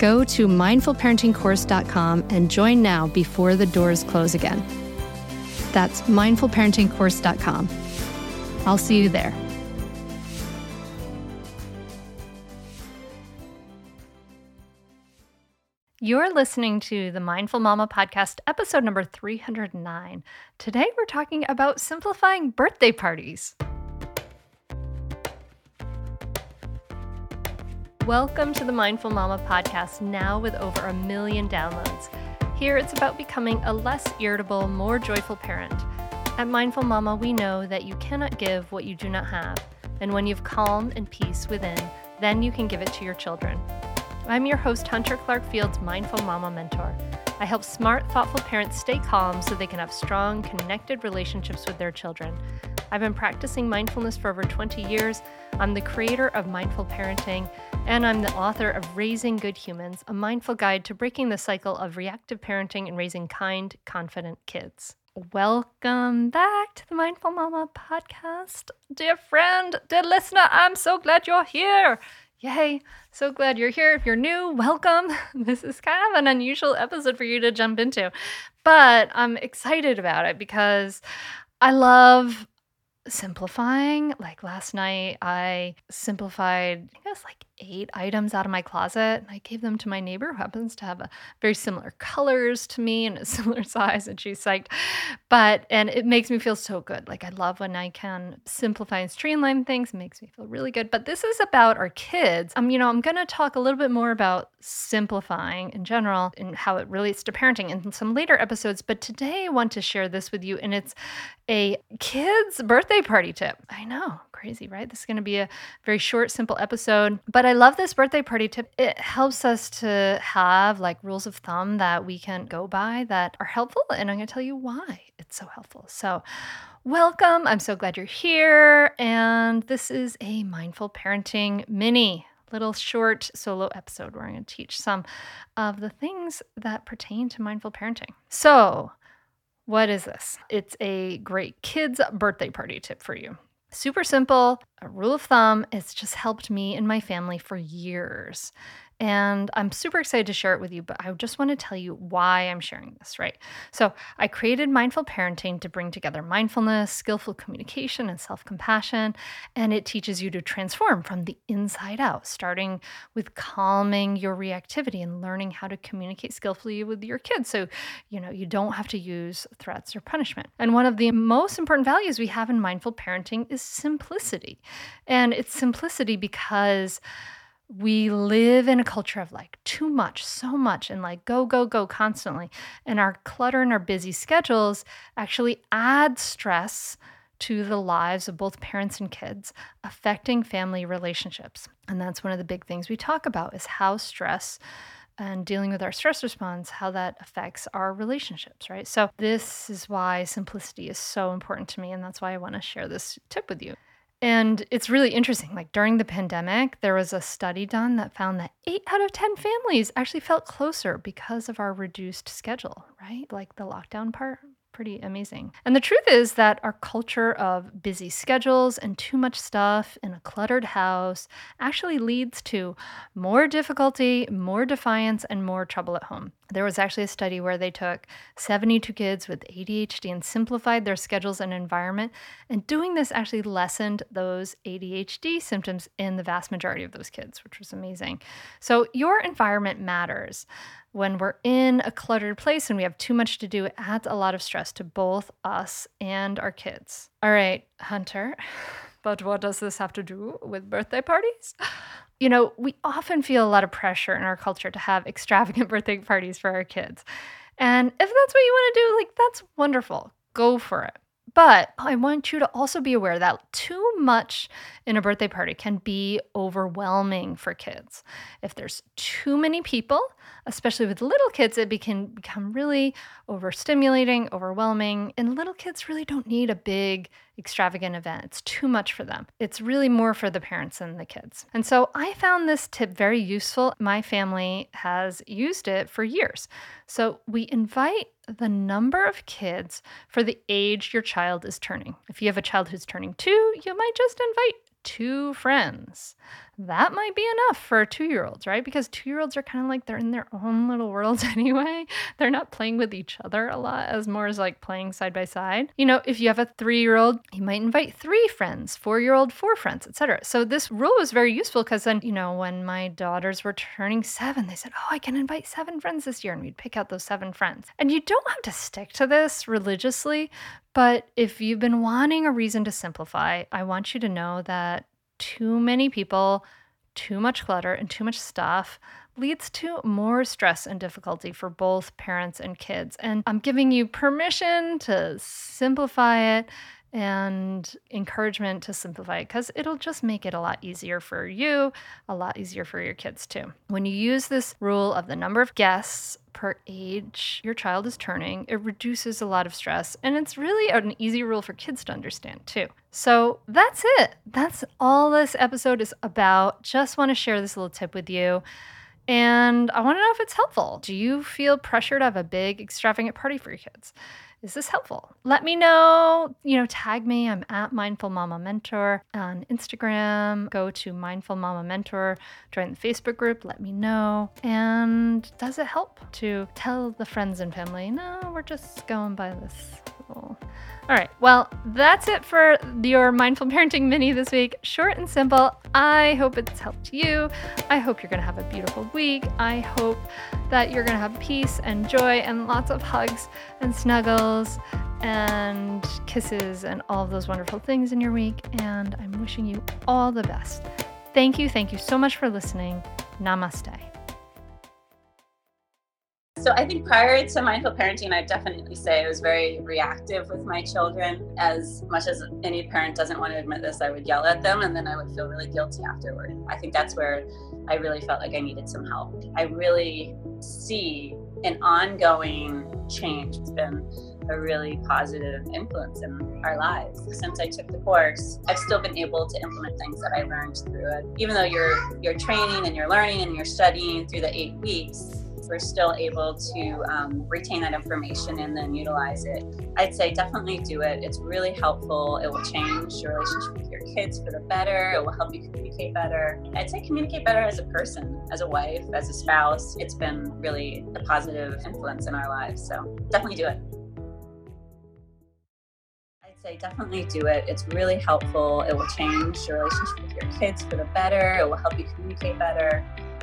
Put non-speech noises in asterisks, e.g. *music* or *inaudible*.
Go to mindfulparentingcourse.com and join now before the doors close again. That's mindfulparentingcourse.com. I'll see you there. You're listening to the Mindful Mama podcast, episode number 309. Today we're talking about simplifying birthday parties. Welcome to the Mindful Mama podcast, now with over a million downloads. Here it's about becoming a less irritable, more joyful parent. At Mindful Mama, we know that you cannot give what you do not have. And when you've calm and peace within, then you can give it to your children. I'm your host, Hunter Clark Fields, Mindful Mama Mentor. I help smart, thoughtful parents stay calm so they can have strong, connected relationships with their children. I've been practicing mindfulness for over 20 years. I'm the creator of Mindful Parenting, and I'm the author of Raising Good Humans, a mindful guide to breaking the cycle of reactive parenting and raising kind, confident kids. Welcome back to the Mindful Mama podcast. Dear friend, dear listener, I'm so glad you're here. Yay! So glad you're here. If you're new, welcome. *laughs* This is kind of an unusual episode for you to jump into, but I'm excited about it because I love simplifying. Like last night, I simplified, Was like eight items out of my closet and I gave them to my neighbor who happens to have very similar colors to me and a *laughs* similar size and she's psyched. But and it makes me feel so good. Like I love when I can simplify and streamline things. It makes me feel really good. But this is about our kids. Um, you know, I'm gonna talk a little bit more about simplifying in general and how it relates to parenting in some later episodes. But today I want to share this with you and it's a kids birthday party tip. I know, crazy, right? This is to be a very short, simple episode. But I love this birthday party tip. It helps us to have like rules of thumb that we can go by that are helpful. And I'm going to tell you why it's so helpful. So, welcome. I'm so glad you're here. And this is a mindful parenting mini little short solo episode where I'm going to teach some of the things that pertain to mindful parenting. So, what is this? It's a great kids' birthday party tip for you. Super simple, a rule of thumb. It's just helped me and my family for years. And I'm super excited to share it with you, but I just want to tell you why I'm sharing this, right? So, I created Mindful Parenting to bring together mindfulness, skillful communication, and self compassion. And it teaches you to transform from the inside out, starting with calming your reactivity and learning how to communicate skillfully with your kids. So, you know, you don't have to use threats or punishment. And one of the most important values we have in mindful parenting is simplicity. And it's simplicity because we live in a culture of like too much, so much, and like go, go, go constantly. And our clutter and our busy schedules actually add stress to the lives of both parents and kids, affecting family relationships. And that's one of the big things we talk about is how stress and dealing with our stress response, how that affects our relationships, right? So, this is why simplicity is so important to me. And that's why I want to share this tip with you. And it's really interesting. Like during the pandemic, there was a study done that found that eight out of 10 families actually felt closer because of our reduced schedule, right? Like the lockdown part pretty amazing. And the truth is that our culture of busy schedules and too much stuff in a cluttered house actually leads to more difficulty, more defiance, and more trouble at home. There was actually a study where they took 72 kids with ADHD and simplified their schedules and environment. And doing this actually lessened those ADHD symptoms in the vast majority of those kids, which was amazing. So, your environment matters when we're in a cluttered place and we have too much to do, it adds a lot of stress to both us and our kids. All right, Hunter, *laughs* but what does this have to do with birthday parties? You know, we often feel a lot of pressure in our culture to have extravagant *laughs* birthday parties for our kids. And if that's what you want to do, like, that's wonderful. Go for it. But I want you to also be aware that too much in a birthday party can be overwhelming for kids. If there's too many people, especially with little kids, it can become really overstimulating, overwhelming. And little kids really don't need a big, extravagant event. It's too much for them. It's really more for the parents and the kids. And so I found this tip very useful. My family has used it for years. So we invite the number of kids for the age your child is turning. If you have a child who's turning two, you might just invite two friends that might be enough for two year olds, right? Because two year olds are kind of like they're in their own *laughs* little worlds *laughs* anyway. They're not playing with each other a lot, as more as like playing side by side. You know, if you have a three year old, you might invite three friends, four year old, four friends, etc. So this rule was very useful because then, you know, when my daughters were turning seven, they said, Oh, I can invite seven friends this year. And we'd pick out those seven friends. And you don't have to stick to this religiously, but if you've been wanting a reason to simplify, I want you to know that too many people, too much clutter, and too much stuff leads to more stress and difficulty for both parents and kids. And I'm giving you permission to simplify it and encouragement to simplify it because it'll just make it a lot easier for you, a lot easier for your kids too. When you use this rule of the number of guests per age your child is turning, it reduces a lot of stress. And it's really an easy rule for kids to understand too. So that's it. That's all this episode is about. Just want to share this little tip with you. And I want to know if it's helpful. Do you feel pressure to have a big, extravagant party for your kids? Is this helpful? Let me know. You know, tag me. I'm at Mindful Mama Mentor on Instagram. Go to Mindful Mama Mentor, join the Facebook group. Let me know. And does it help to tell the friends and family, no, we're just going by this? All right. Well, that's it for your mindful parenting mini this week. Short and simple. I hope it's helped you. I hope you're going to have a beautiful week. I hope that you're going to have peace and joy and lots of hugs and snuggles and kisses and all of those wonderful things in your week. And I'm wishing you all the best. Thank you. Thank you so much for listening. Namaste. So I think prior to mindful parenting, I definitely say I was very reactive with my children. As much as any parent doesn't want to admit this, I would yell at them and then I would feel really guilty afterward. I think that's where I really felt like I needed some help. I really see an ongoing change. It's been a really positive influence in our lives. Since I took the course, I've still been able to implement things that I learned through it. Even though you're you're training and you're learning and you're studying through the eight weeks, we're still able to um, retain that information and then utilize it. I'd say definitely do it. It's really helpful. It will change your relationship with your kids for the better. It will help you communicate better. I'd say communicate better as a person, as a wife, as a spouse. It's been really a positive influence in our lives. So definitely do it I'd say definitely do it. It's really helpful. It will change your relationship with your kids for the better. It will help you communicate better